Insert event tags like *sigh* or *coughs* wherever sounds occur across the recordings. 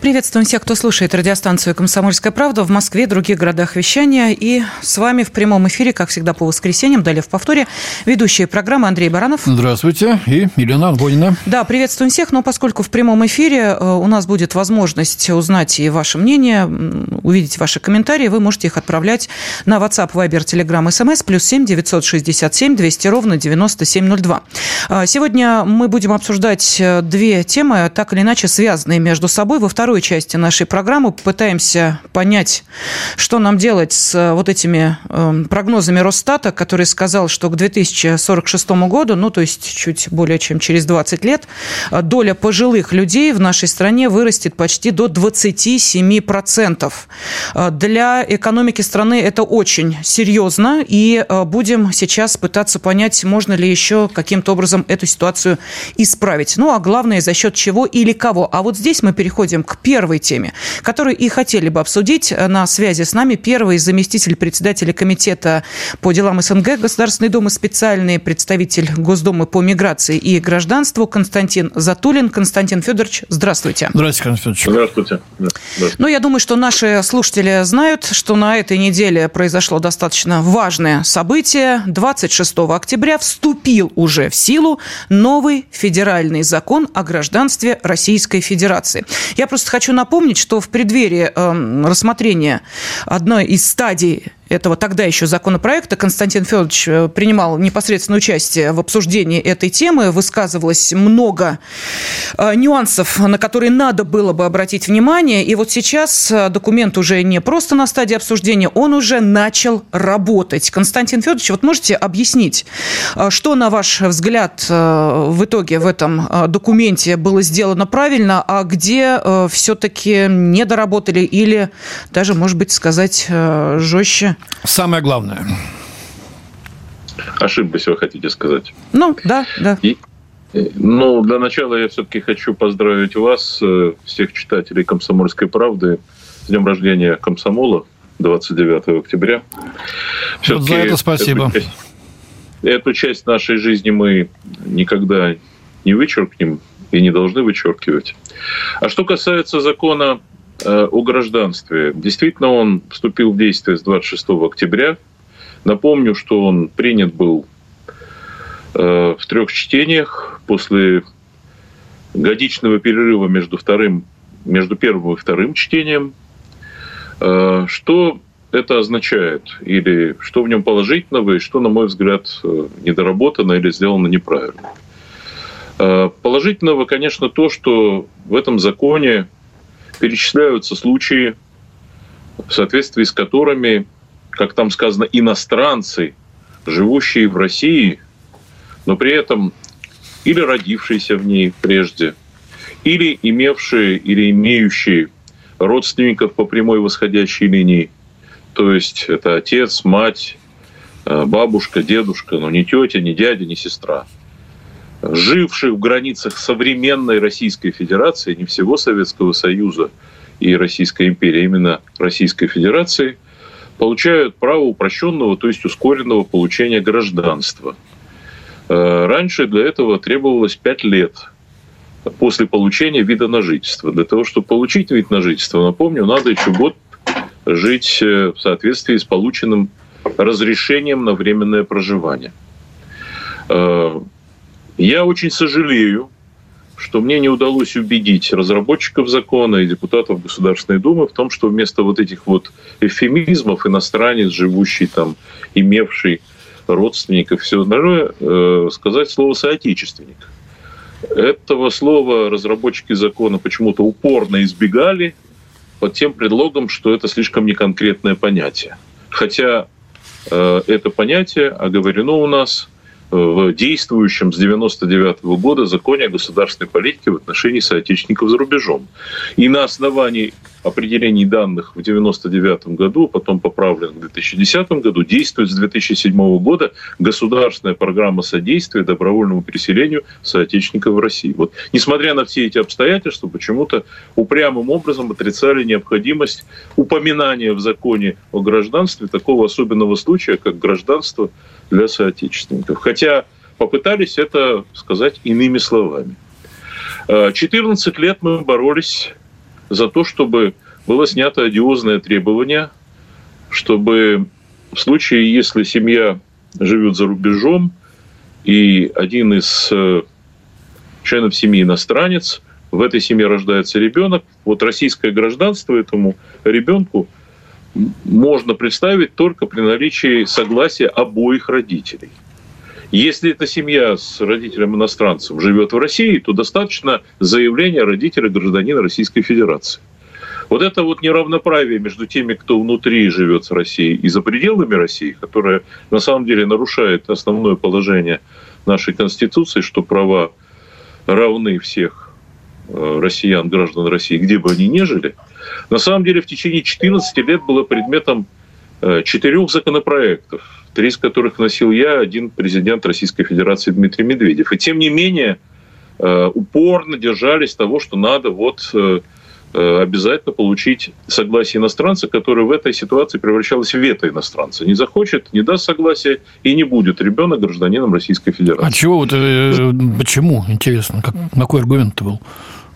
Приветствуем всех, кто слушает радиостанцию «Комсомольская правда» в Москве других городах вещания. И с вами в прямом эфире, как всегда, по воскресеньям, далее в повторе, ведущие программы Андрей Баранов. Здравствуйте. И Елена Аргонина. Да, приветствуем всех. Но поскольку в прямом эфире э, у нас будет возможность узнать и ваше мнение, увидеть ваши комментарии, вы можете их отправлять на WhatsApp, Viber, Telegram, SMS, плюс 7 967 200 ровно 9702. А, сегодня мы будем обсуждать э, две темы, так или иначе связанные между собой. Во второй второй части нашей программы попытаемся понять, что нам делать с э, вот этими эм, прогнозами Росстата, который сказал, что к 2046 году, ну, то есть чуть более чем через 20 лет, э, доля пожилых людей в нашей стране вырастет почти до 27%. Э, для экономики страны это очень серьезно, и будем сейчас пытаться понять, можно ли еще каким-то образом эту ситуацию исправить. Ну, а главное, за счет чего или кого. А вот здесь мы переходим к первой теме, которую и хотели бы обсудить. На связи с нами первый заместитель председателя комитета по делам СНГ Государственной Думы, специальный представитель Госдумы по миграции и гражданству Константин Затулин. Константин Федорович, здравствуйте. Здравствуйте, Константин Федорович. Здравствуйте. Здравствуйте. Ну, я думаю, что наши слушатели знают, что на этой неделе произошло достаточно важное событие. 26 октября вступил уже в силу новый федеральный закон о гражданстве Российской Федерации. Я просто хочу напомнить, что в преддверии э, рассмотрения одной из стадий этого тогда еще законопроекта. Константин Федорович э, принимал непосредственное участие в обсуждении этой темы. Высказывалось много э, нюансов, на которые надо было бы обратить внимание. И вот сейчас э, документ уже не просто на стадии обсуждения, он уже начал работать. Константин Федорович, вот можете объяснить, что, на ваш взгляд, в итоге в этом документе было сделано правильно, а где все-таки недоработали или даже, может быть, сказать жестче Самое главное. Ошиблись, вы хотите сказать. Ну, да, да. И, э, ну, для начала я все-таки хочу поздравить вас, э, всех читателей «Комсомольской правды», с днем рождения комсомола 29 октября. Вот за это спасибо. Эту часть, эту часть нашей жизни мы никогда не вычеркнем и не должны вычеркивать. А что касается закона о гражданстве. Действительно, он вступил в действие с 26 октября. Напомню, что он принят был э, в трех чтениях после годичного перерыва между, вторым, между первым и вторым чтением. Э, что это означает? Или что в нем положительного, и что, на мой взгляд, недоработано или сделано неправильно? Положительного, конечно, то, что в этом законе перечисляются случаи, в соответствии с которыми, как там сказано, иностранцы, живущие в России, но при этом или родившиеся в ней прежде, или имевшие или имеющие родственников по прямой восходящей линии, то есть это отец, мать, э, бабушка, дедушка, но не тетя, не дядя, не сестра – живших в границах современной Российской Федерации, не всего Советского Союза и Российской империи, а именно Российской Федерации, получают право упрощенного, то есть ускоренного получения гражданства. Э, раньше для этого требовалось 5 лет после получения вида на жительство. Для того, чтобы получить вид на жительство, напомню, надо еще год жить э, в соответствии с полученным разрешением на временное проживание. Я очень сожалею, что мне не удалось убедить разработчиков закона и депутатов Государственной Думы в том, что вместо вот этих вот эвфемизмов иностранец, живущий там, имевший родственников все остальное, э, сказать слово «соотечественник». Этого слова разработчики закона почему-то упорно избегали под тем предлогом, что это слишком неконкретное понятие. Хотя э, это понятие оговорено у нас в действующем с 1999 года законе о государственной политике в отношении соотечественников за рубежом. И на основании определений данных в 1999 году, потом поправлен в 2010 году, действует с 2007 года государственная программа содействия добровольному переселению соотечественников в России. Вот, несмотря на все эти обстоятельства, почему-то упрямым образом отрицали необходимость упоминания в законе о гражданстве такого особенного случая, как гражданство для соотечественников. Хотя попытались это сказать иными словами. 14 э, лет мы боролись за то, чтобы было снято одиозное требование, чтобы в случае, если семья живет за рубежом, и один из э, членов семьи иностранец, в этой семье рождается ребенок, вот российское гражданство этому ребенку можно представить только при наличии согласия обоих родителей. Если эта семья с родителем иностранцем живет в России, то достаточно заявления родителя гражданина Российской Федерации. Вот это вот неравноправие между теми, кто внутри живет с Россией и за пределами России, которое на самом деле нарушает основное положение нашей Конституции, что права равны всех россиян, граждан России, где бы они ни жили, на самом деле в течение 14 лет было предметом э, четырех законопроектов, три из которых носил я, один президент Российской Федерации Дмитрий Медведев. И тем не менее э, упорно держались того, что надо вот Э, обязательно получить согласие иностранца, который в этой ситуации превращалось в вето иностранца. Не захочет, не даст согласия и не будет ребенок гражданином Российской Федерации. А чего вот, э, почему, интересно, как, какой аргумент это был?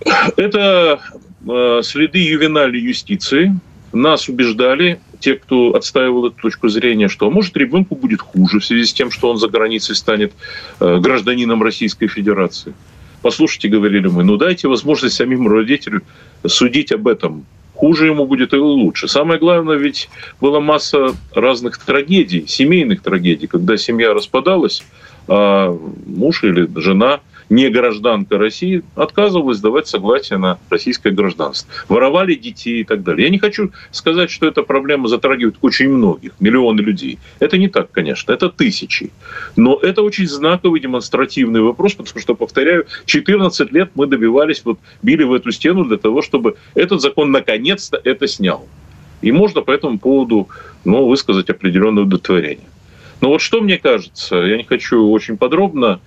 *coughs* Это э, следы ювенали юстиции. Нас убеждали, те, кто отстаивал эту точку зрения, что может ребенку будет хуже в связи с тем, что он за границей станет гражданином Российской Федерации послушайте, говорили мы, ну дайте возможность самим родителям судить об этом. Хуже ему будет или лучше. Самое главное, ведь была масса разных трагедий, семейных трагедий, когда семья распадалась, а муж или жена – не гражданка России, отказывалась давать согласие на российское гражданство. Воровали детей и так далее. Я не хочу сказать, что эта проблема затрагивает очень многих, миллионы людей. Это не так, конечно, это тысячи. Но это очень знаковый демонстративный вопрос, потому что, повторяю, 14 лет мы добивались, вот били в эту стену для того, чтобы этот закон наконец-то это снял. И можно по этому поводу ну, высказать определенное удовлетворение. Но вот что мне кажется, я не хочу очень подробно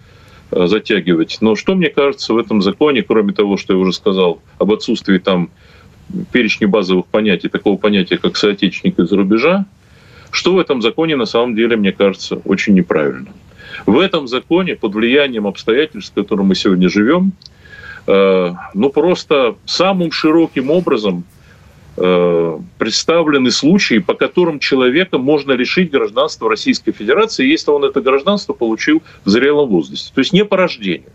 затягивать. Но что мне кажется в этом законе, кроме того, что я уже сказал об отсутствии там перечня базовых понятий, такого понятия, как соотечественник из-за рубежа, что в этом законе на самом деле, мне кажется, очень неправильно. В этом законе под влиянием обстоятельств, в которых мы сегодня живем, э, ну просто самым широким образом Э, представлены случаи, по которым человека можно лишить гражданства Российской Федерации, если он это гражданство получил в зрелом возрасте. То есть не по рождению.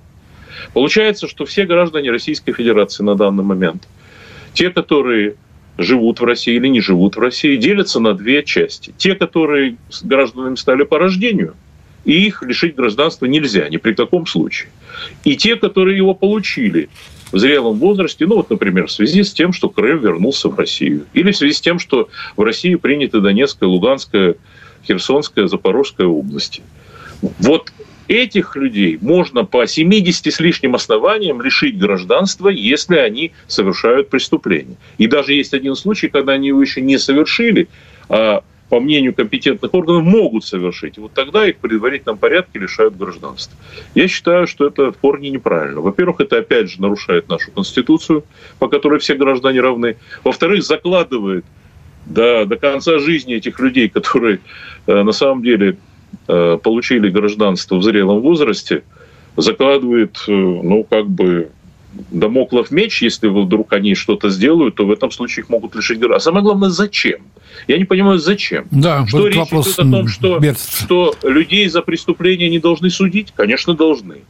Получается, что все граждане Российской Федерации на данный момент, те, которые живут в России или не живут в России, делятся на две части. Те, которые гражданами стали по рождению, и их лишить гражданства нельзя ни при каком случае. И те, которые его получили в зрелом возрасте, ну вот, например, в связи с тем, что Крым вернулся в Россию, или в связи с тем, что в России приняты Донецкая, Луганская, Херсонская, Запорожская области. Вот этих людей можно по 70 с лишним основаниям лишить гражданства, если они совершают преступление. И даже есть один случай, когда они его еще не совершили, а по мнению компетентных органов, могут совершить. Вот тогда их в предварительном порядке лишают гражданства. Я считаю, что это в корне неправильно. Во-первых, это опять же нарушает нашу Конституцию, по которой все граждане равны. Во-вторых, закладывает до, до конца жизни этих людей, которые э, на самом деле э, получили гражданство в зрелом возрасте, закладывает, э, ну, как бы домоклов меч, если вдруг они что-то сделают, то в этом случае их могут лишить гражданства. А самое главное, зачем? Я не понимаю, зачем. Да, что речь вопрос идет о том, что, что людей за преступления не должны судить? Конечно, должны.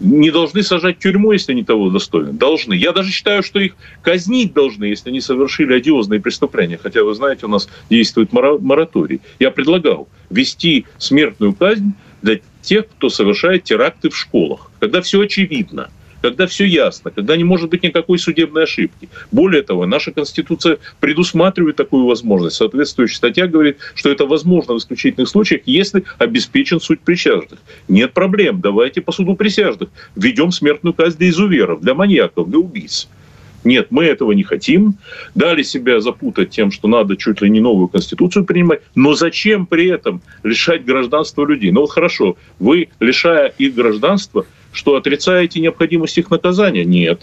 Не должны сажать в тюрьму, если они того достойны. Должны. Я даже считаю, что их казнить должны, если они совершили одиозные преступления. Хотя, вы знаете, у нас действует мораторий. Я предлагал ввести смертную казнь для тех, кто совершает теракты в школах. Когда все очевидно – когда все ясно, когда не может быть никакой судебной ошибки. Более того, наша Конституция предусматривает такую возможность. Соответствующая статья говорит, что это возможно в исключительных случаях, если обеспечен суд присяжных. Нет проблем, давайте по суду присяжных введем смертную казнь для изуверов, для маньяков, для убийц. Нет, мы этого не хотим. Дали себя запутать тем, что надо чуть ли не новую конституцию принимать. Но зачем при этом лишать гражданства людей? Ну вот хорошо, вы, лишая их гражданства, что отрицаете необходимость их наказания? Нет.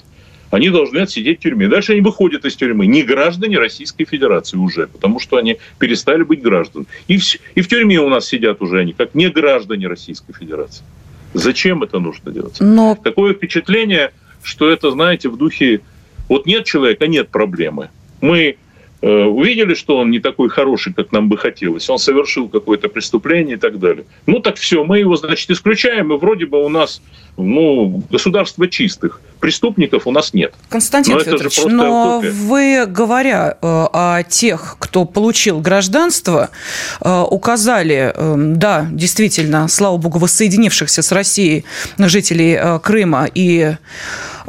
Они должны отсидеть в тюрьме. Дальше они выходят из тюрьмы. Не граждане Российской Федерации уже, потому что они перестали быть гражданами. И в, и в тюрьме у нас сидят уже они, как не граждане Российской Федерации. Зачем это нужно делать? Но... Такое впечатление, что это, знаете, в духе вот нет человека, нет проблемы. Мы увидели, что он не такой хороший, как нам бы хотелось, он совершил какое-то преступление и так далее. Ну так все, мы его, значит, исключаем, и вроде бы у нас ну, государство чистых. Преступников у нас нет. Константин но Федорович, но утопия. вы, говоря э, о тех, кто получил гражданство, э, указали, э, да, действительно, слава богу, воссоединившихся с Россией жителей э, Крыма и Э,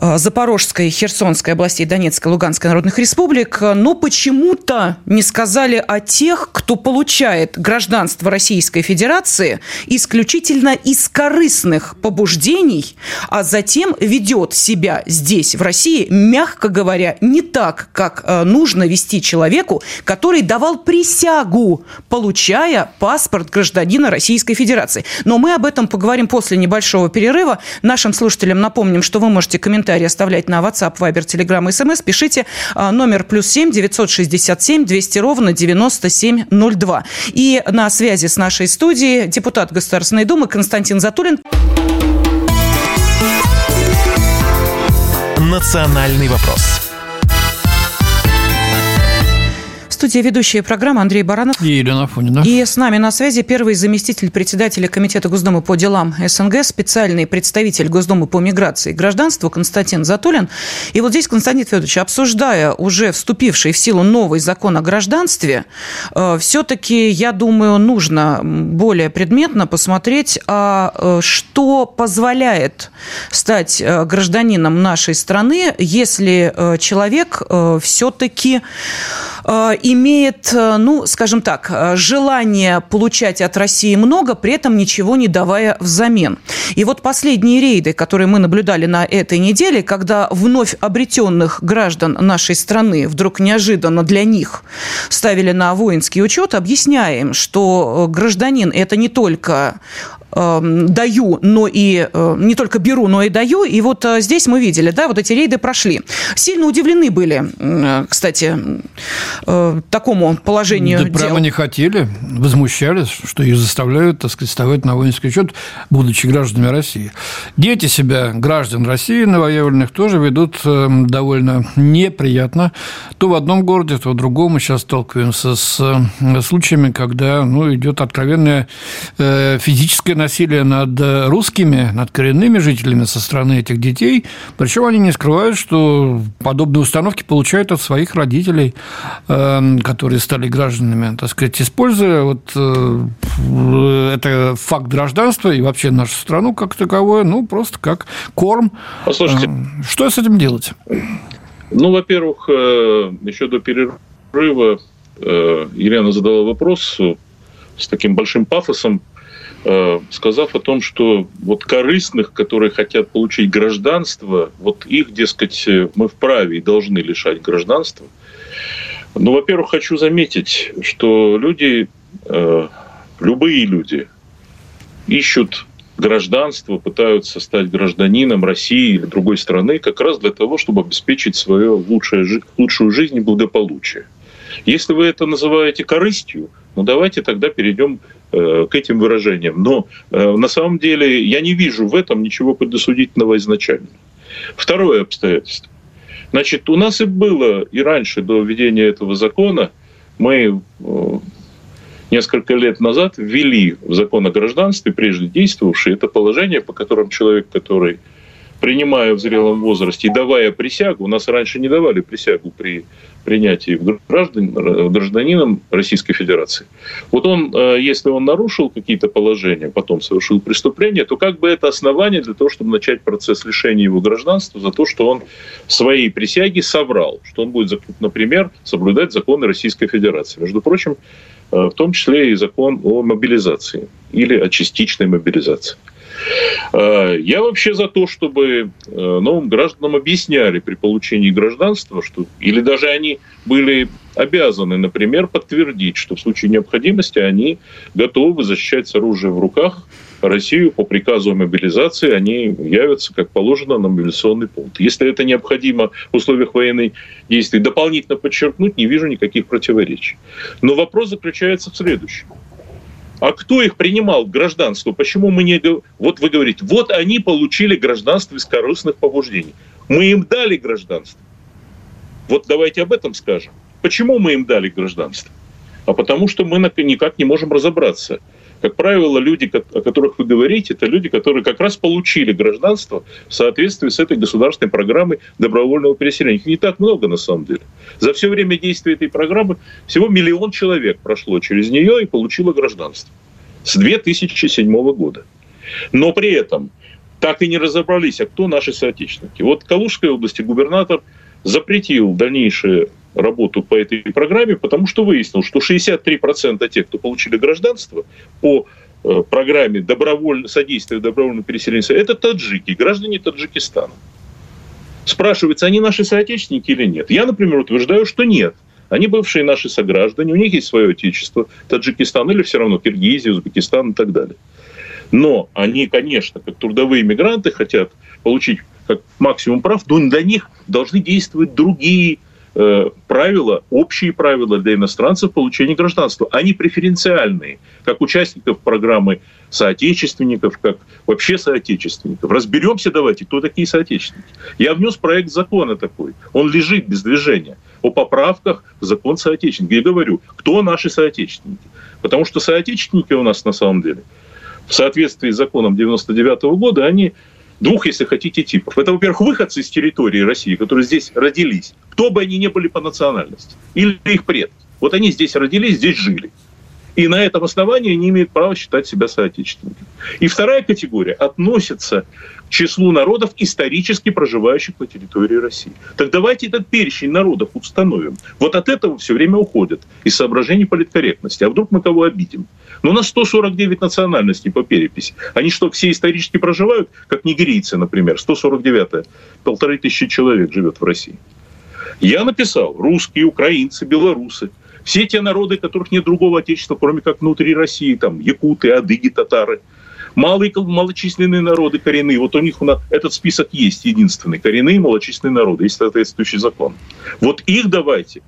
Запорожской, Херсонской областей, Донецкой, Луганской народных республик, но почему-то не сказали о тех, кто получает гражданство Российской Федерации исключительно из корыстных побуждений, а затем ведет себя здесь, в России, мягко говоря, не так, как э, нужно вести человеку, который давал присягу, получая паспорт гражданина Российской Федерации. Но мы об этом поговорим после небольшого перерыва. Нашим слушателям напомним, что вы можете комментировать комментарии оставлять на WhatsApp, Viber, Telegram и SMS, пишите а, номер плюс 7 967 200 ровно 9702. И на связи с нашей студией депутат Государственной Думы Константин Затулин. Национальный вопрос студии ведущая программы Андрей Баранов. И Елена Афонина. И с нами на связи первый заместитель председателя Комитета Госдумы по делам СНГ, специальный представитель Госдумы по миграции и гражданству Константин Затулин. И вот здесь, Константин Федорович, обсуждая уже вступивший в силу новый закон о гражданстве, э, все-таки, я думаю, нужно более предметно посмотреть, а э, что позволяет стать э, гражданином нашей страны, если человек все-таки имеет, э, ну, скажем так, э, желание получать от России много, при этом ничего не давая взамен. И вот последние рейды, которые мы наблюдали на этой неделе, когда вновь обретенных граждан нашей страны вдруг неожиданно для них ставили на воинский учет, объясняем, что э, гражданин – это не только даю, но и э, не только беру, но и даю. И вот э, здесь мы видели, да, вот эти рейды прошли. Сильно удивлены были, э, кстати, такому положению да дел. прямо не хотели, возмущались, что их заставляют, так сказать, ставить на воинский учет, будучи гражданами России. Дети себя, граждан России новоявленных, тоже ведут довольно неприятно. То в одном городе, то в другом. Мы сейчас сталкиваемся с случаями, когда ну, идет откровенное физическое насилие над э, русскими, над коренными жителями со стороны этих детей. Причем они не скрывают, что подобные установки получают от своих родителей, эм, которые стали гражданами, так сказать, используя вот э, это факт гражданства и вообще нашу страну как таковое, ну, просто как корм. Послушайте. Эм, что с этим делать? Ну, во-первых, э, еще до перерыва Елена задала вопрос с таким большим пафосом Э, сказав о том, что вот корыстных, которые хотят получить гражданство, вот их, дескать, мы вправе и должны лишать гражданства. Ну, во-первых, хочу заметить, что люди, э, любые люди, ищут гражданство, пытаются стать гражданином России или другой страны как раз для того, чтобы обеспечить свою лучшую жизнь и благополучие. Если вы это называете корыстью, ну давайте тогда перейдем Э, к этим выражениям. Но э, на самом деле я не вижу в этом ничего предосудительного изначально. Второе обстоятельство. Значит, у нас и было и раньше, до введения этого закона, мы э, несколько лет назад ввели в закон о гражданстве, прежде действовавший, это положение, по которому человек, который принимая в зрелом возрасте и давая присягу, у нас раньше не давали присягу при принятии граждан, гражданином Российской Федерации. Вот он, э, если он нарушил какие-то положения, потом совершил преступление, то как бы это основание для того, чтобы начать процесс лишения его гражданства за то, что он в своей присяге соврал, что он будет, например, соблюдать законы Российской Федерации. Между прочим, э, в том числе и закон о мобилизации или о частичной мобилизации. Э, я вообще за то, чтобы э, новым гражданам объясняли при получении гражданства, что или даже они были обязаны, например, подтвердить, что в случае необходимости они готовы защищать с оружием в руках Россию по приказу о мобилизации, они явятся, как положено, на мобилизационный пункт. Если это необходимо в условиях военной действий, дополнительно подчеркнуть, не вижу никаких противоречий. Но вопрос заключается в следующем. А кто их принимал гражданство? Почему мы не... Вот вы говорите, вот они получили гражданство из корыстных побуждений. Мы им дали гражданство. Вот давайте об этом скажем. Почему мы им дали гражданство? А потому что мы никак не можем разобраться. Как правило, люди, о которых вы говорите, это люди, которые как раз получили гражданство в соответствии с этой государственной программой добровольного переселения. Их не так много, на самом деле. За все время действия этой программы всего миллион человек прошло через нее и получило гражданство с 2007 года. Но при этом так и не разобрались, а кто наши соотечественники. Вот в Калужской области губернатор запретил дальнейшее работу по этой программе, потому что выяснил, что 63% тех, кто получили гражданство по э, программе добровольно, содействия добровольному переселению, это таджики, граждане Таджикистана. Спрашивается, они наши соотечественники или нет? Я, например, утверждаю, что нет. Они бывшие наши сограждане, у них есть свое отечество, Таджикистан или все равно Киргизия, Узбекистан и так далее. Но они, конечно, как трудовые мигранты хотят получить как максимум прав, но для них должны действовать другие правила, общие правила для иностранцев получения гражданства. Они преференциальные, как участников программы соотечественников, как вообще соотечественников. Разберемся давайте, кто такие соотечественники. Я внес проект закона такой. Он лежит без движения. О поправках в закон соотечественников. Я говорю, кто наши соотечественники. Потому что соотечественники у нас на самом деле в соответствии с законом 99 года, они двух, если хотите, типов. Это, во-первых, выходцы из территории России, которые здесь родились, кто бы они ни были по национальности, или их предки. Вот они здесь родились, здесь жили. И на этом основании они имеют право считать себя соотечественниками. И вторая категория относится к числу народов, исторически проживающих на территории России. Так давайте этот перечень народов установим. Вот от этого все время уходят из соображений политкорректности. А вдруг мы кого обидим? Но у нас 149 национальностей по переписи. Они что, все исторически проживают, как нигерийцы, например? 149 полторы тысячи человек живет в России. Я написал русские, украинцы, белорусы – все те народы, которых нет другого отечества, кроме как внутри России, там якуты, адыги, татары, малые, малочисленные народы коренные, вот у них у нас этот список есть единственный, коренные малочисленные народы, есть соответствующий закон. Вот их давайте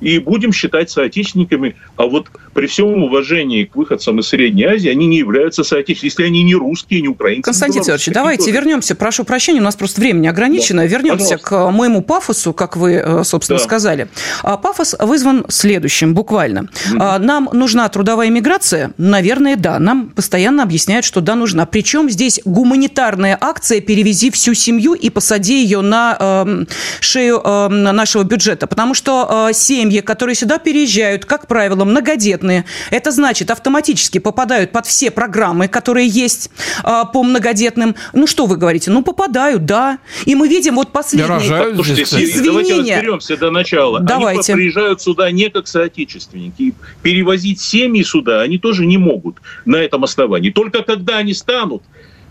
и будем считать соотечественниками. А вот при всем уважении к выходцам из Средней Азии, они не являются соотечественниками, если они не русские, не украинцы. Константин Федорович, давайте тоже. вернемся, прошу прощения, у нас просто времени ограничено, да. вернемся Пожалуйста. к моему пафосу, как вы, э, собственно, да. сказали. А пафос вызван следующим, буквально. Mm-hmm. Нам нужна трудовая миграция? Наверное, да. Нам постоянно объясняют, что да, нужна. Причем здесь гуманитарная акция «Перевези всю семью и посади ее на э, шею э, нашего бюджета». Потому что э, семьи семьи, которые сюда переезжают, как правило, многодетные, это значит автоматически попадают под все программы, которые есть а, по многодетным. Ну, что вы говорите? Ну, попадают, да. И мы видим вот последние... Слушайте, давайте разберемся до начала. Давайте. Они приезжают сюда не как соотечественники. Перевозить семьи сюда они тоже не могут на этом основании. Только когда они станут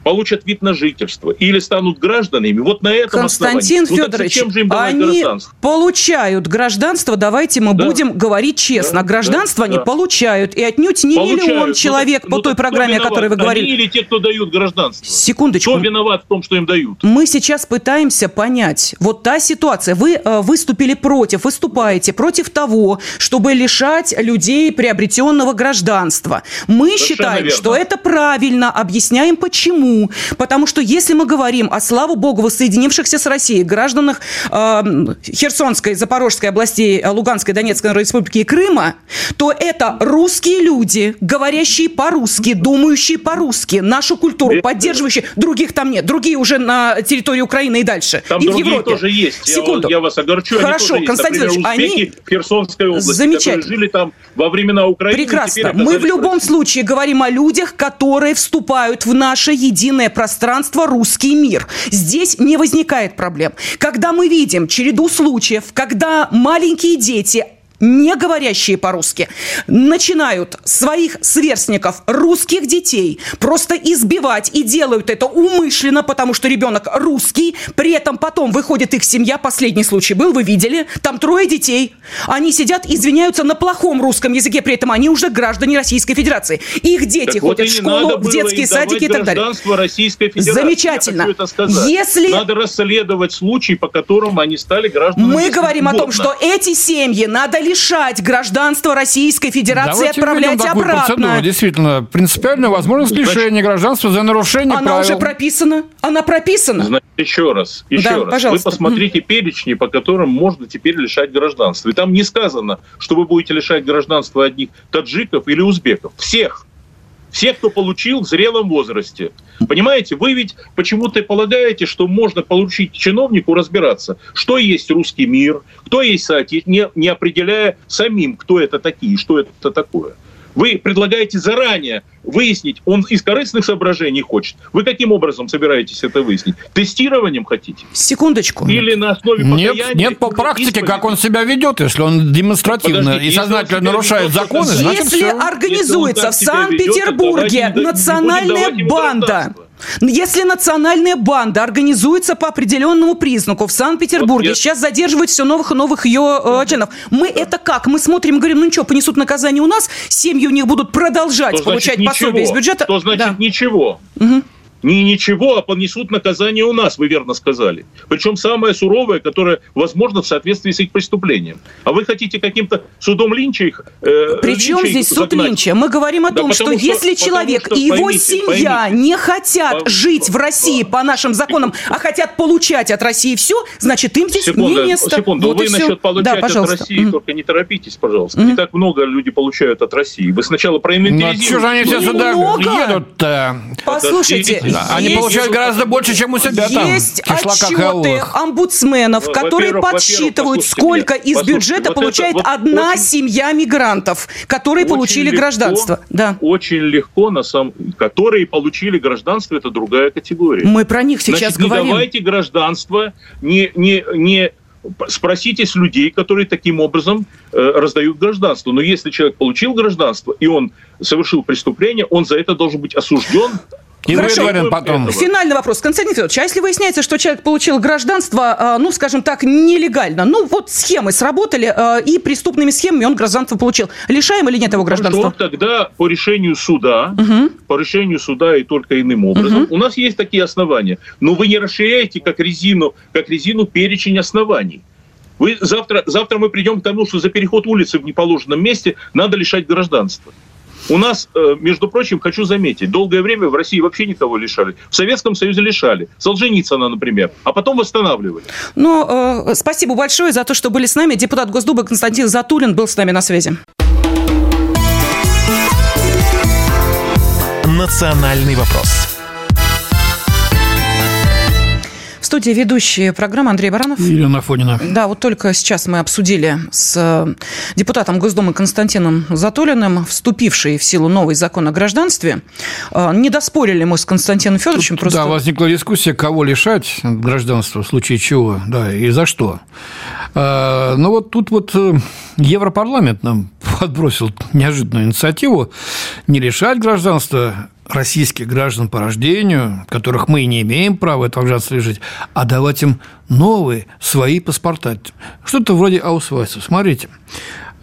получат вид на жительство или станут гражданами, вот на этом Константин основании. Федорович, ну, же они получают гражданство, давайте мы да. будем говорить честно. Да, гражданство да, они да. получают, и отнюдь не получают. миллион ну, человек ну, по ну, той программе, о которой вы говорили. Они или те, кто дают гражданство? Секундочку. Кто виноват в том, что им дают? Мы сейчас пытаемся понять, вот та ситуация, вы э, выступили против, выступаете против того, чтобы лишать людей приобретенного гражданства. Мы Совершенно считаем, верно. что это правильно, объясняем почему. Потому что если мы говорим о, слава богу, воссоединившихся с Россией гражданах э, Херсонской, Запорожской областей, э, Луганской, Донецкой республики и Крыма, то это русские люди, говорящие по-русски, думающие по-русски, нашу культуру, поддерживающие. Других там нет. Другие уже на территории Украины и дальше. Там и другие в Европе. тоже есть. Секунду. Я, я вас огорчу. Хорошо, они Константин Ильич, они... в Херсонской области, Замечательно. жили там во времена Украины. Прекрасно. Мы в любом случае говорим о людях, которые вступают в наше единство единое пространство русский мир. Здесь не возникает проблем. Когда мы видим череду случаев, когда маленькие дети не говорящие по-русски, начинают своих сверстников, русских детей, просто избивать и делают это умышленно, потому что ребенок русский, при этом потом выходит их семья, последний случай был, вы видели, там трое детей, они сидят, извиняются на плохом русском языке, при этом они уже граждане Российской Федерации. Их дети так ходят вот в школу, в детские садики и так далее. Российской Федерации. Замечательно. Если... Надо расследовать случаи, по которым они стали гражданами. Мы говорим о том, что эти семьи надо лишать гражданства Российской Федерации и отправлять обратно. Процедуру. Действительно, принципиальная возможность лишения гражданства за нарушение Она правил. уже прописана. Она прописана. Значит, еще раз, еще да, раз. Пожалуйста. Вы посмотрите перечни, по которым можно теперь лишать гражданства. И там не сказано, что вы будете лишать гражданства одних таджиков или узбеков. Всех. Всех, кто получил в зрелом возрасте. Понимаете, вы ведь почему-то полагаете, что можно получить чиновнику разбираться, что есть русский мир, кто есть соотечественник, не, не определяя самим, кто это такие, что это такое. Вы предлагаете заранее выяснить, он из корыстных соображений хочет. Вы каким образом собираетесь это выяснить? Тестированием хотите? Секундочку. Или на основе Нет, нет по практике, исповеди? как он себя ведет, если он демонстративно Подождите, и сознательно нарушает ведет, законы, значит Если все. организуется если в Санкт-Петербурге национальная банда, если национальная банда организуется по определенному признаку в Санкт-Петербурге, вот сейчас задерживают все новых и новых ее э, членов, мы это как? Мы смотрим, говорим, ну ничего, понесут наказание у нас, семьи у них будут продолжать что получать пособие из бюджета. Что значит да. ничего? Угу не ничего, а понесут наказание у нас, вы верно сказали. Причем самое суровое, которое возможно в соответствии с их преступлением. А вы хотите каким-то судом Линча их э, Причем Линча здесь суд Линча? Мы говорим о да, том, что, что если человек что, и его поймите, семья поймите, не хотят по, жить в России по нашим законам, а хотят получать от России все, значит, им здесь секунду, не место. Секунду, вот вы насчет получать да, от России mm. только не торопитесь, пожалуйста. Mm. Не так много люди получают от России. Вы сначала проинвентаризируйте. Ну, что же они все сюда едут-то? Послушайте, они есть, получают гораздо больше, чем у себя там. Есть отчеты омбудсменов, которые подсчитывают, сколько из бюджета вот получает вот одна очень, семья мигрантов, которые получили легко, гражданство. Да. Очень легко, на самом... которые получили гражданство, это другая категория. Мы про них сейчас Значит, говорим. Не давайте гражданство, не, не, не Спросите с людей, которые таким образом э, раздают гражданство. Но если человек получил гражданство, и он совершил преступление, он за это должен быть осужден и Хорошо. выдворен потом. Финальный вопрос. Константин Федорович, а если выясняется, что человек получил гражданство, а, ну, скажем так, нелегально, ну, вот схемы сработали, а, и преступными схемами он гражданство получил, лишаем или нет его гражданства? Что тогда по решению суда, угу. по решению суда и только иным образом, угу. у нас есть такие основания. Но вы не расширяете как резину, как резину перечень оснований. Вы завтра, завтра мы придем к тому, что за переход улицы в неположенном месте надо лишать гражданства. У нас, э, между прочим, хочу заметить, долгое время в России вообще никого лишали. В Советском Союзе лишали. Солженицына, например. А потом восстанавливали. Ну, э, спасибо большое за то, что были с нами. Депутат Госдумы Константин Затулин был с нами на связи. Национальный вопрос студии ведущие программы Андрей Баранов. И Елена Фонина. Да, вот только сейчас мы обсудили с э, депутатом Госдумы Константином Затулиным вступивший в силу новый закон о гражданстве. Э, не доспорили мы с Константином Федоровичем. Просто... Да, возникла дискуссия, кого лишать гражданства, в случае чего, да, и за что. Э, ну вот тут вот Европарламент нам *laughs* подбросил неожиданную инициативу не лишать гражданства российских граждан по рождению, которых мы не имеем права этого гражданства лежать, а давать им новые свои паспорта. Что-то вроде аусвайса. Смотрите.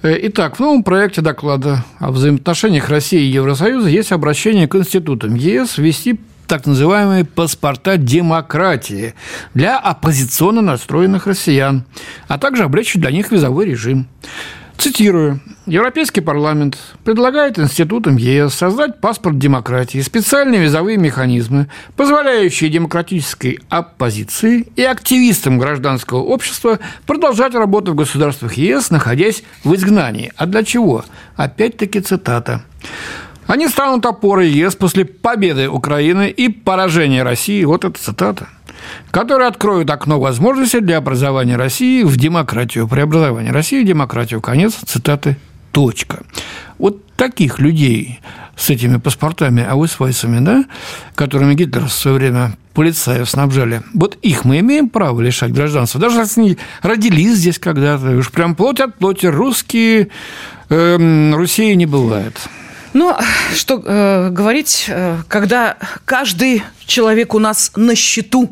Э, итак, в новом проекте доклада о взаимоотношениях России и Евросоюза есть обращение к институтам ЕС ввести так называемые паспорта демократии для оппозиционно настроенных россиян, а также облегчить для них визовой режим. Цитирую. Европейский парламент предлагает институтам ЕС создать паспорт демократии, специальные визовые механизмы, позволяющие демократической оппозиции и активистам гражданского общества продолжать работу в государствах ЕС, находясь в изгнании. А для чего? Опять-таки цитата. Они станут опорой ЕС после победы Украины и поражения России. Вот это цитата которые откроют окно возможностей для образования России в демократию. Преобразование России в демократию. Конец цитаты Точка. Вот таких людей с этими паспортами аусвайсами, да, которыми Гитлер в свое время полицаев снабжали, вот их мы имеем право лишать гражданства, даже если они родились здесь когда-то, уж прям плоть от плоти, русские, э, Руси не бывает. Ну, что э, говорить, э, когда каждый человек у нас на счету.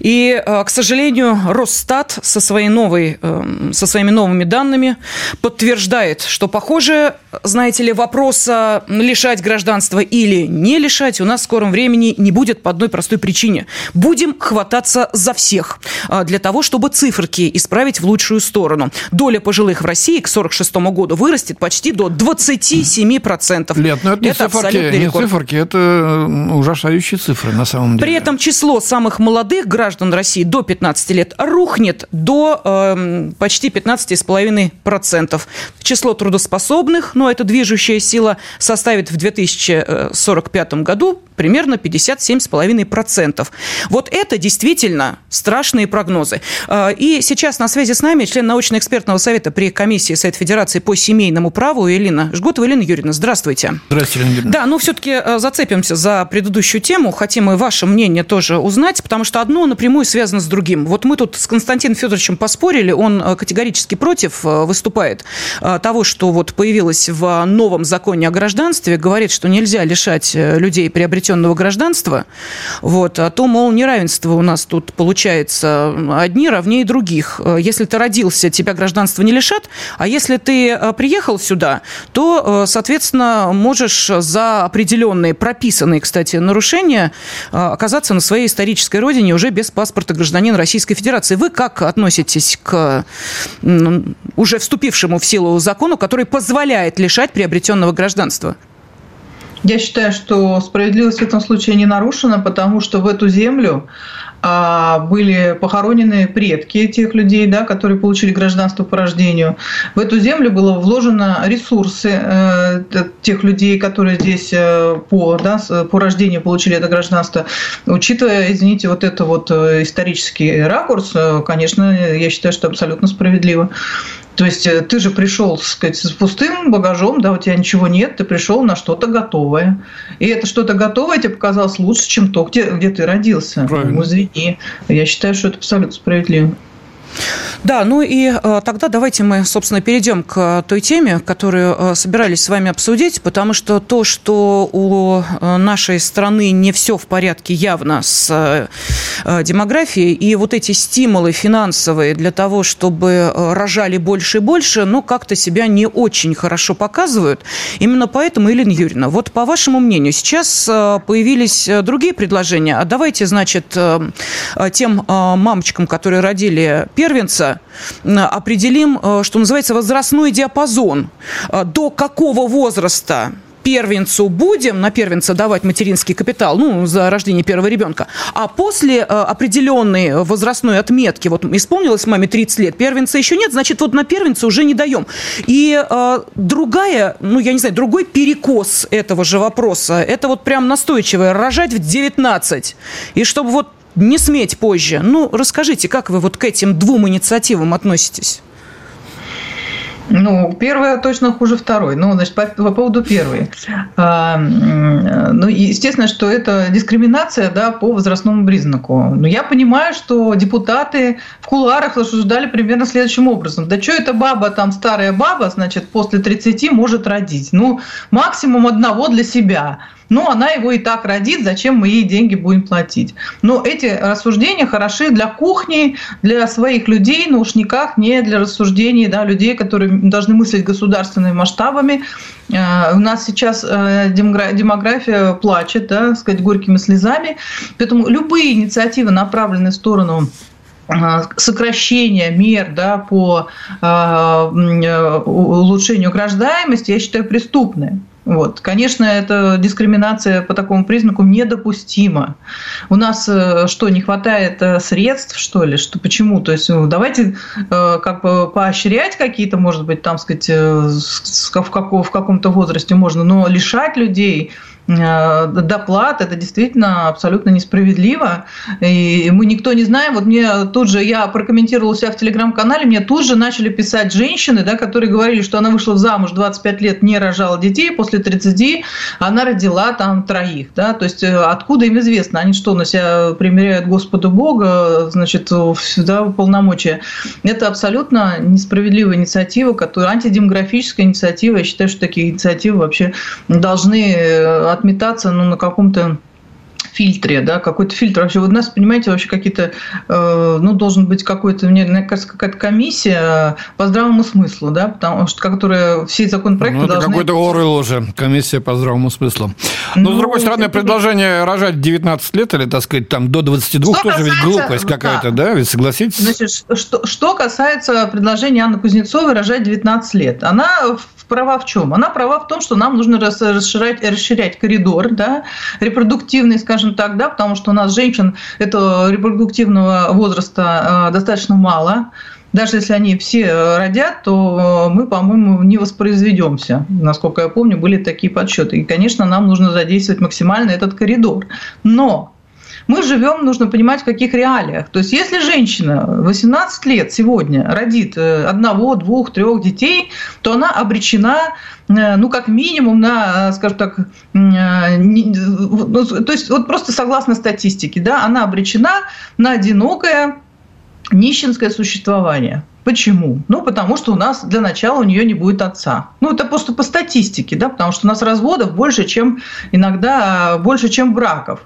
И, э, к сожалению, Росстат со, своей новой, э, со своими новыми данными подтверждает, что, похоже, знаете ли, вопроса лишать гражданства или не лишать у нас в скором времени не будет по одной простой причине. Будем хвататься за всех э, для того, чтобы циферки исправить в лучшую сторону. Доля пожилых в России к 46 году вырастет почти до 27%. Лет, но это, не, это циферки, не циферки, это ужасающие цифры, на самом деле. При этом число самых молодых граждан России до 15 лет рухнет до э, почти 15,5%. Число трудоспособных, но ну, это движущая сила, составит в 2045 году примерно 57,5%. Вот это действительно страшные прогнозы. Э, и сейчас на связи с нами член научно-экспертного совета при комиссии Совет Федерации по семейному праву Елена Жгутова. Елена Юрьевна, здравствуйте. Здравствуйте, Елена Юрьевна. Да, ну все-таки э, зацепимся за предыдущую тему. Хотим и ваше мнение тоже узнать, потому что одно напрямую связано с другим. Вот мы тут с Константином Федоровичем поспорили, он э, категорически против э, выступает того, что вот появилось в новом законе о гражданстве, говорит, что нельзя лишать людей приобретенного гражданства, вот, а то, мол, неравенство у нас тут получается одни равнее других. Если ты родился, тебя гражданство не лишат, а если ты приехал сюда, то, соответственно, можешь за определенные прописанные, кстати, нарушения а, оказаться на своей исторической родине уже без паспорта гражданина Российской Федерации. Вы как относитесь к уже вступившему в силу закону, который позволяет лишать приобретенного гражданства? Я считаю, что справедливость в этом случае не нарушена, потому что в эту землю были похоронены предки тех людей, да, которые получили гражданство по рождению. В эту землю было вложено ресурсы э, тех людей, которые здесь э, по, да, по рождению получили это гражданство. Учитывая, извините, вот это вот э, исторический ракурс, конечно, я считаю, что абсолютно справедливо. То есть э, ты же пришел, так сказать, с пустым багажом, да, у тебя ничего нет, ты пришел на что-то готовое. И это что-то готовое тебе показалось лучше, чем то, где, где ты родился. Правильно. Ну, извини. Я считаю, что это абсолютно справедливо. Да, ну и э, тогда давайте мы, собственно, перейдем к той теме, которую э, собирались с вами обсудить, потому что то, что у э, нашей страны не все в порядке явно с демографией, и вот эти стимулы финансовые для того, чтобы рожали больше и больше, ну, как-то себя не очень хорошо показывают. Именно поэтому, Елена Юрьевна, вот по вашему мнению, сейчас появились другие предложения. А давайте, значит, тем мамочкам, которые родили первый первенца определим, э, что называется, возрастной диапазон. Э, до какого возраста первенцу будем на первенца давать материнский капитал, ну, за рождение первого ребенка, а после э, определенной возрастной отметки, вот исполнилось маме 30 лет, первенца еще нет, значит, вот на первенца уже не даем. И э, другая, ну, я не знаю, другой перекос этого же вопроса, это вот прям настойчивое, рожать в 19. И чтобы вот не сметь позже. Ну, расскажите, как вы вот к этим двум инициативам относитесь? Ну, первая точно хуже второй. Ну, значит, по, по поводу первой. А, ну, естественно, что это дискриминация да, по возрастному признаку. Но я понимаю, что депутаты в кулуарах рассуждали примерно следующим образом. Да что эта баба, там старая баба, значит, после 30 может родить? Ну, максимум одного для себя. Ну, она его и так родит, зачем мы ей деньги будем платить? Но эти рассуждения хороши для кухни, для своих людей, но уж никак не для рассуждений да, людей, которые должны мыслить государственными масштабами. Э, у нас сейчас э, демография плачет, да, сказать, горькими слезами. Поэтому любые инициативы, направленные в сторону э, сокращения мер да, по улучшению рождаемости, я считаю, преступные. Вот. Конечно, эта дискриминация по такому признаку недопустима. У нас э, что, не хватает э, средств, что ли? Что, почему? То есть ну, давайте э, как бы поощрять какие-то, может быть, там, сказать, в, каком, в каком-то возрасте можно, но лишать людей доплат. Это действительно абсолютно несправедливо. И мы никто не знаем. Вот мне тут же, я прокомментировала себя в телеграм-канале, мне тут же начали писать женщины, да, которые говорили, что она вышла замуж 25 лет, не рожала детей, после 30 она родила там троих. Да? То есть откуда им известно? Они что, на себя примеряют Господу Бога, значит, да, полномочия? Это абсолютно несправедливая инициатива, которая антидемографическая инициатива. Я считаю, что такие инициативы вообще должны э, отметаться ну, на каком-то фильтре, да, какой-то фильтр. Вообще, вот у нас, понимаете, вообще какие-то, э, ну, должен быть какой-то, мне кажется, какая-то комиссия по здравому смыслу, да, потому что, которая все законопроекты ну, это должны... какой-то Орел уже, комиссия по здравому смыслу. Но, ну, с другой стороны, предложение рожать 19 лет или, так сказать, там до 22 что тоже ведь глупость какая-то, да. да, ведь согласитесь? Значит, что, что касается предложения Анны Кузнецовой рожать 19 лет, она права в чем? Она права в том, что нам нужно расширять, расширять коридор, да, репродуктивный, скажем так, да, потому что у нас женщин этого репродуктивного возраста э, достаточно мало. Даже если они все родят, то мы, по-моему, не воспроизведемся. Насколько я помню, были такие подсчеты. И, конечно, нам нужно задействовать максимально этот коридор. Но мы живем, нужно понимать, в каких реалиях. То есть, если женщина 18 лет сегодня родит э, одного, двух, трех детей, то она обречена э, ну, как минимум на, скажем так, ну, то есть вот просто согласно статистике, да, она обречена на одинокое нищенское существование. Почему? Ну, потому что у нас для начала у нее не будет отца. Ну, это просто по статистике, да, потому что у нас разводов больше, чем иногда больше, чем браков.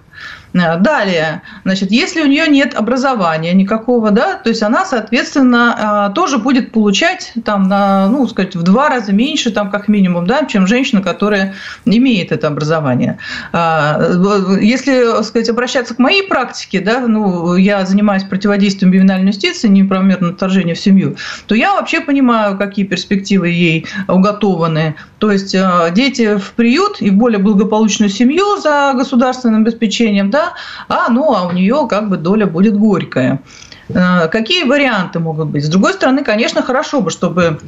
Э, далее, значит, если у нее нет образования никакого, да, то есть она, соответственно, э, тоже будет получать там на, ну, сказать, в два раза меньше, там, как минимум, да, чем женщина, которая имеет это образование. Э, если, сказать, обращаться к моей практике, да, ну, я занимаюсь противодействием ювенальной юстиции, неправомерного вторжения в семью, то я вообще понимаю, какие перспективы ей уготованы. То есть дети в приют и в более благополучную семью за государственным обеспечением, да, да, а, ну, а у нее как бы доля будет горькая. Э, какие варианты могут быть? С другой стороны, конечно, хорошо бы, чтобы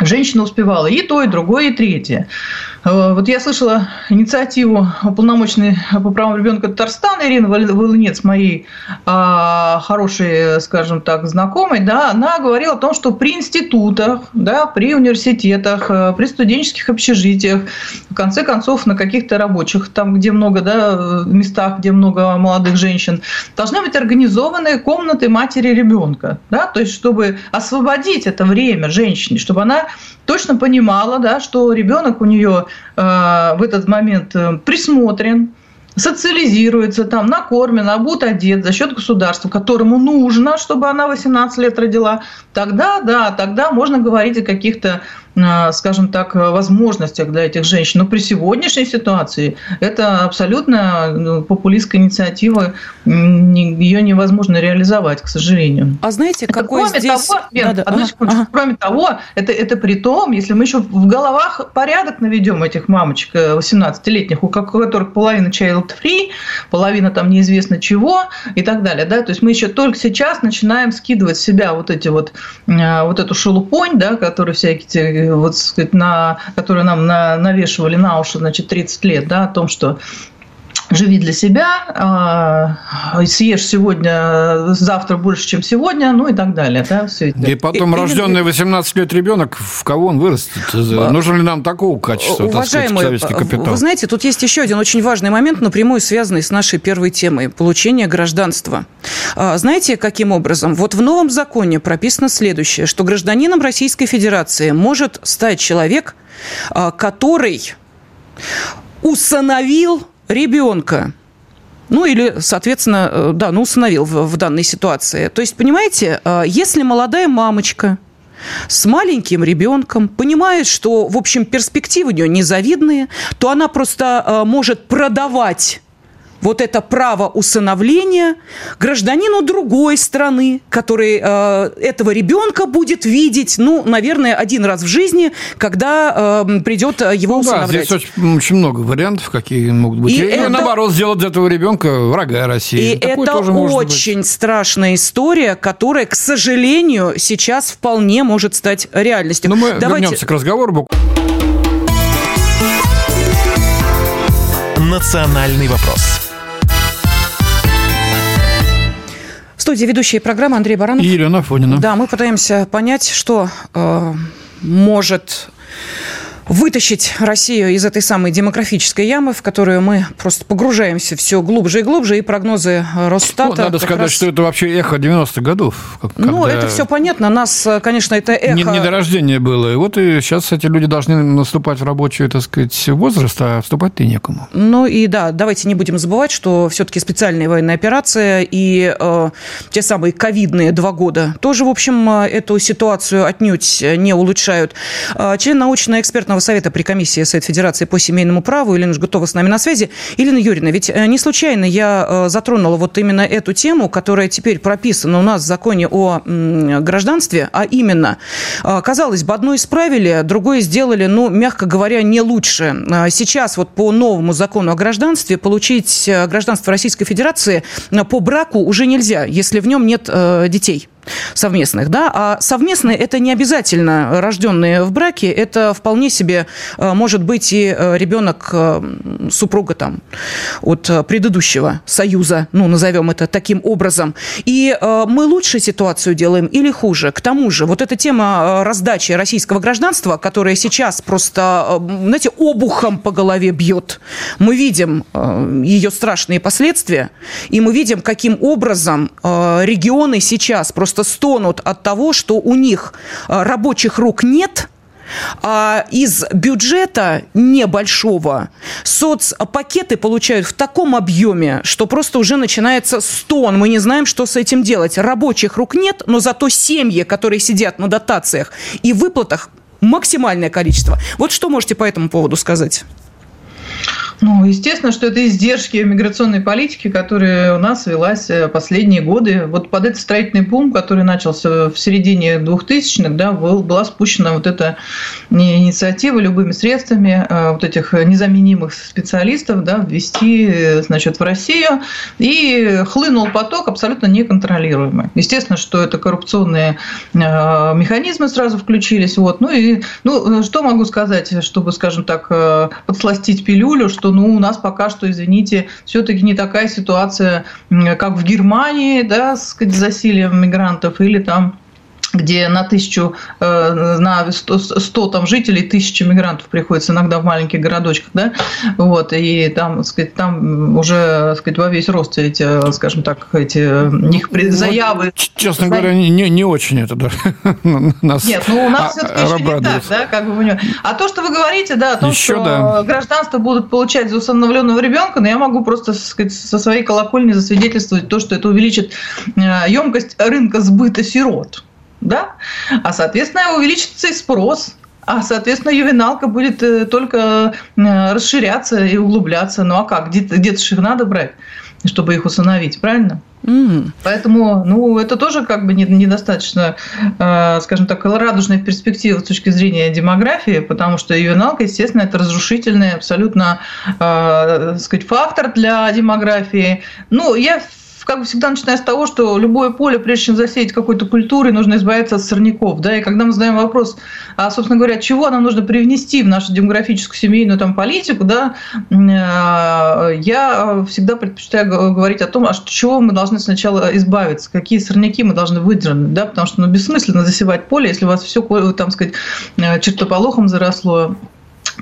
женщина успевала и то, и другое, и третье. Э, вот я слышала инициативу уполномоченной по правам ребенка Татарстана Ирины Волынец, моей а, хорошей, скажем так, знакомой, да, она говорила о том, что при институтах, да, при университетах, э, при студенческих общежитиях, в конце концов, на каких-то рабочих, там, где много, да, местах, где много молодых женщин, должны быть организованы комнаты матери ребенка, да, то есть чтобы освободить это время женщине, чтобы она точно понимала, да, что ребенок у нее э, в этот момент э, присмотрен, социализируется, там, накормлен, обут, одет за счет государства, которому нужно, чтобы она 18 лет родила, тогда, да, тогда можно говорить о каких-то скажем так, возможностях для этих женщин. Но при сегодняшней ситуации это абсолютно ну, популистская инициатива, ее невозможно реализовать, к сожалению. А знаете, это какой кроме здесь... Того, Лен, Надо... одну ага. Кроме того, это, это при том, если мы еще в головах порядок наведем этих мамочек 18-летних, э, у которых половина child free, половина там неизвестно чего и так далее, да, то есть мы еще только сейчас начинаем скидывать с себя вот эти вот, э, вот эту шелупонь, да, которые всякие вот, сказать, на, которые нам на, навешивали на уши, значит, 30 лет, да, о том, что живи для себя, а, съешь сегодня, завтра больше, чем сегодня, ну и так далее. Да, все это. И потом и, рожденный 18 лет ребенок, в кого он вырастет? Нужен ли нам такого качества, Уважаемый, так сказать, капитал? Вы знаете, тут есть еще один очень важный момент, напрямую связанный с нашей первой темой – получение гражданства. А, знаете, каким образом? Вот в новом законе прописано следующее, что гражданином Российской Федерации может стать человек, а, который усыновил ребенка. Ну или, соответственно, э, да, ну усыновил в, в данной ситуации. То есть, понимаете, э, если молодая мамочка с маленьким ребенком, понимает, что, в общем, перспективы у нее незавидные, то она просто э, может продавать вот это право усыновления гражданину другой страны, который э, этого ребенка будет видеть, ну, наверное, один раз в жизни, когда э, придет его ну, усыновлять. Да, здесь очень, очень много вариантов, какие могут быть. И, и это... наоборот, сделать этого ребенка врага России. И Такое это тоже очень быть. страшная история, которая, к сожалению, сейчас вполне может стать реальностью. Но ну, мы Давайте... вернемся к разговору. «Национальный вопрос». Студии ведущая программы Андрей Баранов. И Елена Фонина. Да, мы пытаемся понять, что э, может вытащить Россию из этой самой демографической ямы, в которую мы просто погружаемся все глубже и глубже, и прогнозы Росстата... Ну, надо сказать, раз... что это вообще эхо 90-х годов. Ну, это все понятно. Нас, конечно, это эхо... Не, не до рождения было. И вот и сейчас эти люди должны наступать в рабочий, так сказать, возраст, а вступать-то некому. Ну и да, давайте не будем забывать, что все-таки специальная военная операция и э, те самые ковидные два года тоже, в общем, э, эту ситуацию отнюдь не улучшают. Э, член научно-экспертного Верховного Совета при комиссии Совет Федерации по семейному праву. Елена Жгутова с нами на связи. Елена Юрьевна, ведь э, не случайно я э, затронула вот именно эту тему, которая теперь прописана у нас в законе о гражданстве, а именно, э, казалось бы, одно исправили, другое сделали, ну, мягко говоря, не лучше. Сейчас вот по новому закону о гражданстве получить гражданство Российской Федерации по браку уже нельзя, если в нем нет детей совместных, да, а совместные это не обязательно рожденные в браке, это вполне себе э, может быть и э, ребенок э, супруга там от предыдущего союза, ну, назовем это таким образом. И мы лучше ситуацию делаем или хуже? К тому же, вот эта тема раздачи российского гражданства, которая сейчас просто, знаете, обухом по голове бьет, мы видим ее страшные последствия, и мы видим, каким образом регионы сейчас просто просто стонут от того, что у них а, рабочих рук нет, а из бюджета небольшого соцпакеты получают в таком объеме, что просто уже начинается стон. Мы не знаем, что с этим делать. Рабочих рук нет, но зато семьи, которые сидят на дотациях и выплатах, максимальное количество. Вот что можете по этому поводу сказать? Ну, естественно, что это издержки миграционной политики, которая у нас велась э, последние годы. Вот под этот строительный бум, который начался в середине 2000-х, да, был, была спущена вот эта инициатива любыми средствами э, вот этих незаменимых специалистов да, ввести э, значит, в Россию. И хлынул поток абсолютно неконтролируемый. Естественно, что это коррупционные механизмы сразу включились. Вот. Ну и ну, что могу сказать, чтобы, скажем так, подсластить пилюлю, что ну, у нас пока что, извините, все-таки не такая ситуация, как в Германии, да, с засилием мигрантов, или там где на тысячу, э, на 100, 100 там жителей тысяча мигрантов приходится иногда в маленьких городочках, да, вот, и там, сказать, там уже, сказать, во весь рост эти, скажем так, эти их заявы. Вот, честно говоря, не, не очень это, да, *laughs* нас Нет, ну у нас а, все-таки еще не так, да, как бы, а то, что вы говорите, да, о том, еще, что да. гражданство будут получать за усыновленного ребенка, но я могу просто, сказать, со своей колокольни засвидетельствовать то, что это увеличит емкость э, рынка сбыта сирот да, а, соответственно, увеличится и спрос, а, соответственно, ювеналка будет э, только э, расширяться и углубляться. Ну а как? Где-то где же их надо брать, чтобы их усыновить, правильно? Mm. Поэтому, ну, это тоже как бы недостаточно, э, скажем так, радужная перспектива с точки зрения демографии, потому что ювеналка, естественно, это разрушительный абсолютно, сказать, фактор для демографии. Ну, я как всегда начиная с того, что любое поле, прежде чем засеять какой-то культурой, нужно избавиться от сорняков. Да? И когда мы задаем вопрос, а, собственно говоря, чего нам нужно привнести в нашу демографическую семейную там, политику, да, э, я всегда предпочитаю говорить о том, а чего мы должны сначала избавиться, какие сорняки мы должны выдернуть, да, потому что ну, бессмысленно засевать поле, если у вас все, там сказать, э, чертополохом заросло,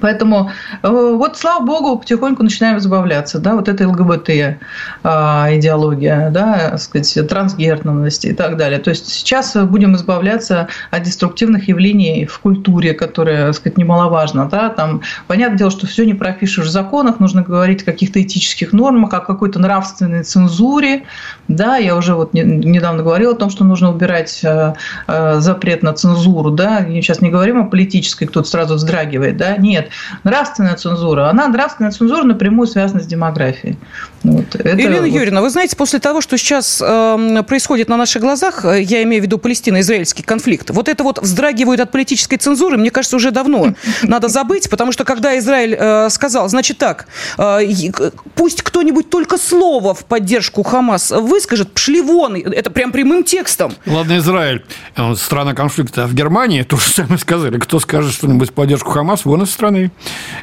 Поэтому э, вот, слава богу, потихоньку начинаем избавляться, да, вот эта ЛГБТ а, идеология, да, сказать, трансгендерность и так далее. То есть сейчас будем избавляться от деструктивных явлений в культуре, которая, так сказать, немаловажно, да, там, понятное дело, что все не пропишешь в законах, нужно говорить о каких-то этических нормах, о какой-то нравственной цензуре, да, я уже вот недавно говорила о том, что нужно убирать э, э, запрет на цензуру, да, сейчас не говорим о политической, кто-то сразу вздрагивает, да, нет, нравственная цензура, она, нравственная цензура напрямую связана с демографией. Вот, это Елена вот... Юрьевна, вы знаете, после того, что сейчас э, происходит на наших глазах, э, я имею в виду палестино-израильский конфликт, вот это вот вздрагивают от политической цензуры, мне кажется, уже давно *laughs* надо забыть, потому что когда Израиль э, сказал, значит так, э, пусть кто-нибудь только слово в поддержку Хамас выскажет, пшли вон, это прям прямым текстом. Ладно, Израиль, страна конфликта, а в Германии *laughs* то же самое сказали, кто скажет что-нибудь в поддержку Хамас, вон из страны,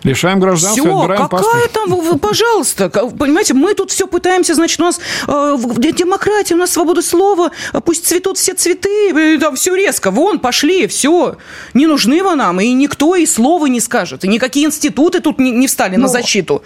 лишаем гражданства, Все, отбираем какая паспорт. там, пожалуйста, понимаете, мы тут все пытаемся, значит, у нас э, демократия, у нас свобода слова, пусть цветут все цветы, там все резко, вон, пошли, все, не нужны вы нам, и никто и слова не скажет, и никакие институты тут не, не встали Но... на защиту.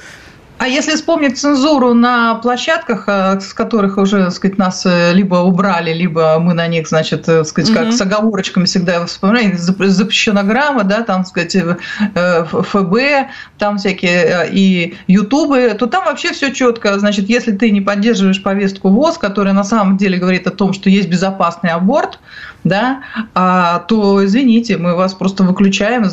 А если вспомнить цензуру на площадках, э, с которых уже, так сказать, нас э, либо убрали, либо мы на них, значит, так сказать, как угу. с оговорочками всегда вспоминаем, запрещена грамма, да, там, так сказать, э, ФБ, там всякие и Ютубы, то там вообще все четко. Значит, если ты не поддерживаешь повестку ВОЗ, которая на самом деле говорит о том, что есть безопасный аборт, да, а, то извините, мы вас просто выключаем,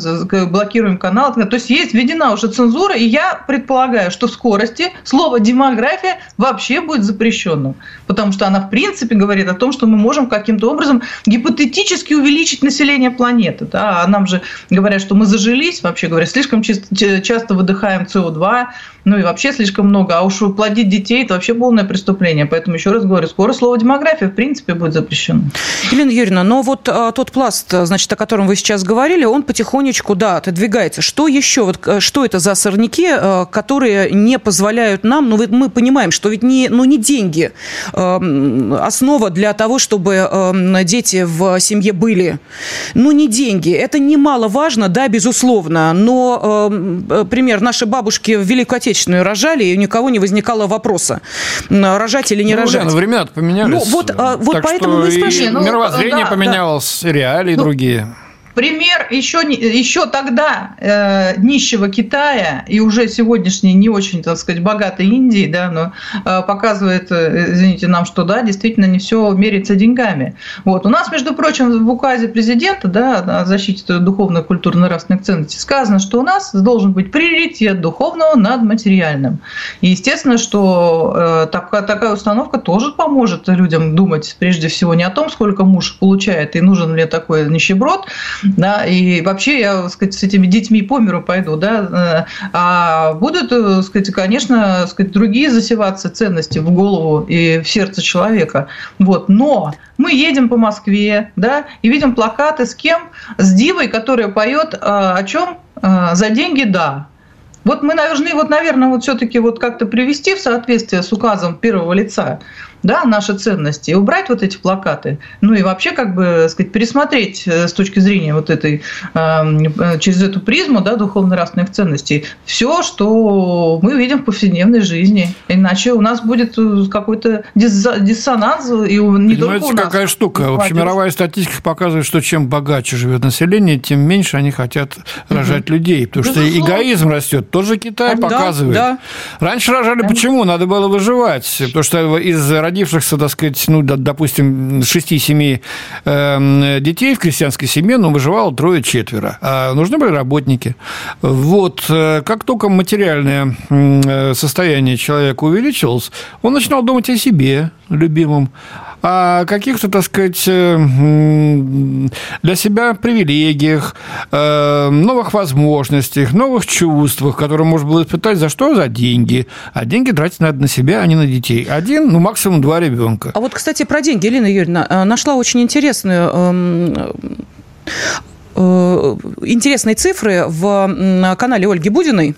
блокируем канал. То есть есть введена уже цензура, и я предполагаю, что в скорости слово демография вообще будет запрещенным, потому что она в принципе говорит о том, что мы можем каким-то образом гипотетически увеличить население планеты. Да? А нам же говорят, что мы зажились, вообще говоря, слишком часто выдыхаем СО2, ну и вообще слишком много. А уж плодить детей – это вообще полное преступление. Поэтому еще раз говорю, скоро слово демография в принципе будет запрещено. Елена Юрьевна, но вот а, тот пласт, значит, о котором вы сейчас говорили, он потихонечку, да, отодвигается. Что еще? Вот, э, что это за сорняки, э, которые не позволяют нам, ну, мы понимаем, что ведь не, ну, не деньги э, основа для того, чтобы дети в семье были. Ну, не деньги. Это немаловажно, да, безусловно. Но, пример, наши бабушки в Великую Отечественную рожали, и у никого не возникало вопроса, рожать или не ну, рожать. Лена, времена поменялись. Ну, вот, а, вот поэтому мы спрашиваем. Ну, мировоззрение поменялось, реалии ну, другие пример еще, еще тогда э, нищего Китая и уже сегодняшней не очень, так сказать, богатой Индии, да, но э, показывает, э, извините, нам, что да, действительно не все меряется деньгами. Вот. У нас, между прочим, в указе президента да, о защите духовной, культурной, нравственных ценностей сказано, что у нас должен быть приоритет духовного над материальным. И естественно, что э, такая, такая установка тоже поможет людям думать прежде всего не о том, сколько муж получает и нужен ли такой нищеброд, да, и вообще я, так сказать, с этими детьми по миру пойду, да, э, а будут, так э, сказать, конечно, так сказать, другие засеваться ценности в голову и в сердце человека, вот, но мы едем по Москве, да, и видим плакаты с кем? С Дивой, которая поет э, о чем? За деньги, да. Вот мы должны, вот, наверное, вот все-таки вот как-то привести в соответствие с указом первого лица да, наши ценности, и убрать вот эти плакаты, ну и вообще как бы сказать, пересмотреть э, с точки зрения вот этой, эм, э, через эту призму да, духовно-нравственных ценностей все, что мы видим в повседневной жизни. Иначе у нас будет э, какой-то диссонанс, и не Понимаете, только у нас. какая штука? Общемировая статистика показывает, что чем богаче живет население, тем меньше они хотят рожать угу. людей, потому Безусловно. что эгоизм растет. Тоже Китай да, показывает. Да. Раньше рожали да. почему? Надо было выживать, потому что из родившихся, так сказать, ну, допустим, 6-7 э, детей в крестьянской семье, ну, выживало трое-четверо. А нужны были работники. Вот. Э, как только материальное э, состояние человека увеличилось, он начинал думать о себе любимом, о каких-то, так сказать, э, для себя привилегиях, э, новых возможностях, новых чувствах, которые можно было испытать за что? За деньги. А деньги тратить надо на себя, а не на детей. Один, ну, максимум два ребенка. А вот, кстати, про деньги, Елена Юрьевна, э, нашла очень интересную эм, интересные цифры в канале Ольги Будиной.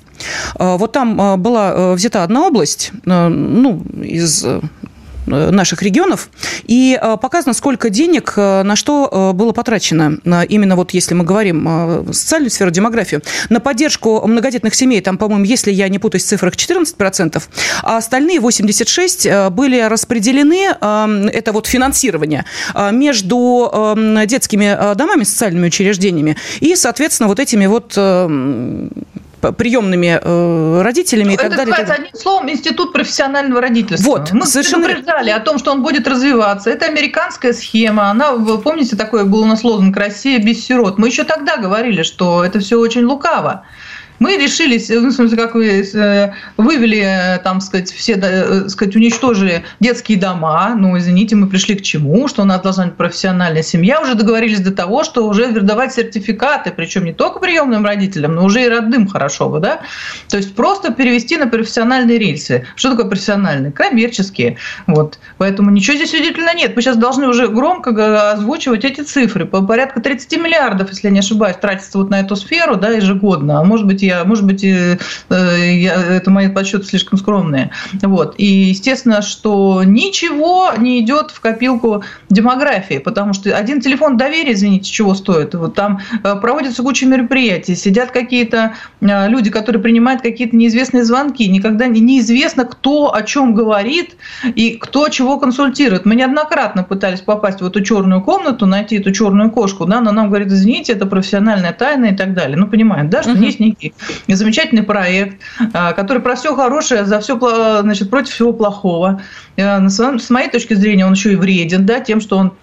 Вот там была взята одна область, ну, из наших регионов, и э, показано, сколько денег э, на что было потрачено. Именно вот если мы говорим социальную сферу, демографию. На поддержку многодетных семей, там, по-моему, если я не путаюсь в цифрах, 14%, а остальные 86% были распределены, это вот финансирование, между детскими домами, социальными учреждениями и, соответственно, вот этими вот приемными э, родителями и так далее. Это одним словом институт профессионального родительства. Вот, Мы совершенно... предупреждали о том, что он будет развиваться. Это американская схема. Она, вы помните, такой был у нас лозунг «Россия без сирот». Мы еще тогда говорили, что это все очень лукаво. Мы решились, ну, в смысле, как вы э, вывели, там, сказать, все, э, сказать, уничтожили детские дома. Ну, извините, мы пришли к чему? Что у нас должна быть профессиональная семья. Уже договорились до того, что уже выдавать сертификаты, причем не только приемным родителям, но уже и родным хорошо бы, да? То есть просто перевести на профессиональные рельсы. Что такое профессиональные? Коммерческие. Вот. Поэтому ничего здесь удивительно нет. Мы сейчас должны уже громко озвучивать эти цифры. По порядка 30 миллиардов, если я не ошибаюсь, тратится вот на эту сферу да, ежегодно. А может быть, я, может быть э, я, это мои подсчеты слишком скромные. Вот. И естественно, что ничего не идет в копилку демографии, потому что один телефон доверия, извините, чего стоит. Вот там э, проводятся куча мероприятий, сидят какие-то э, люди, которые принимают какие-то неизвестные звонки. Никогда неизвестно, кто о чем говорит и кто чего консультирует. Мы неоднократно пытались попасть в эту черную комнату, найти эту черную кошку, да, но нам говорит, извините, это профессиональная тайна и так далее. Ну, понимаем, да, что uh-huh. есть некий замечательный проект, а, который про все хорошее, за все, значит, против всего плохого. Э, с моей точки зрения, он еще и вреден, да, тем, что он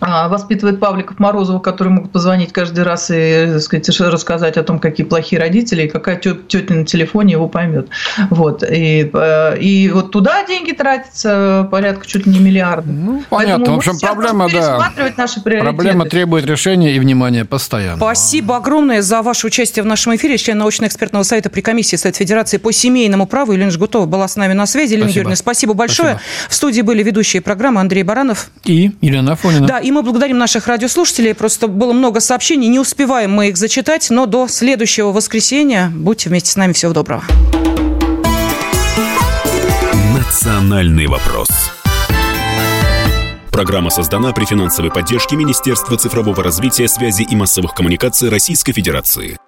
воспитывает Павликов Морозова, которые могут позвонить каждый раз и так сказать, рассказать о том, какие плохие родители, и какая тетя на телефоне его поймет. Вот. И, э, и вот туда деньги тратятся порядка чуть ли не миллиарда. Ну, понятно. Поэтому в общем, проблема, да. Наши проблема требует решения и внимания постоянно. Спасибо огромное за ваше участие в нашем эфире. Член научно-экспертного совета при комиссии Совета Федерации по семейному праву Елена Жгутова была с нами на связи. Елена спасибо. Юрьевна, спасибо большое. Спасибо. В студии были ведущие программы Андрей Баранов и Елена Афонина. Да, и мы благодарим наших радиослушателей. Просто было много сообщений. Не успеваем мы их зачитать, но до следующего воскресенья будьте вместе с нами. Всего доброго. Национальный вопрос. Программа создана при финансовой поддержке Министерства цифрового развития, связи и массовых коммуникаций Российской Федерации.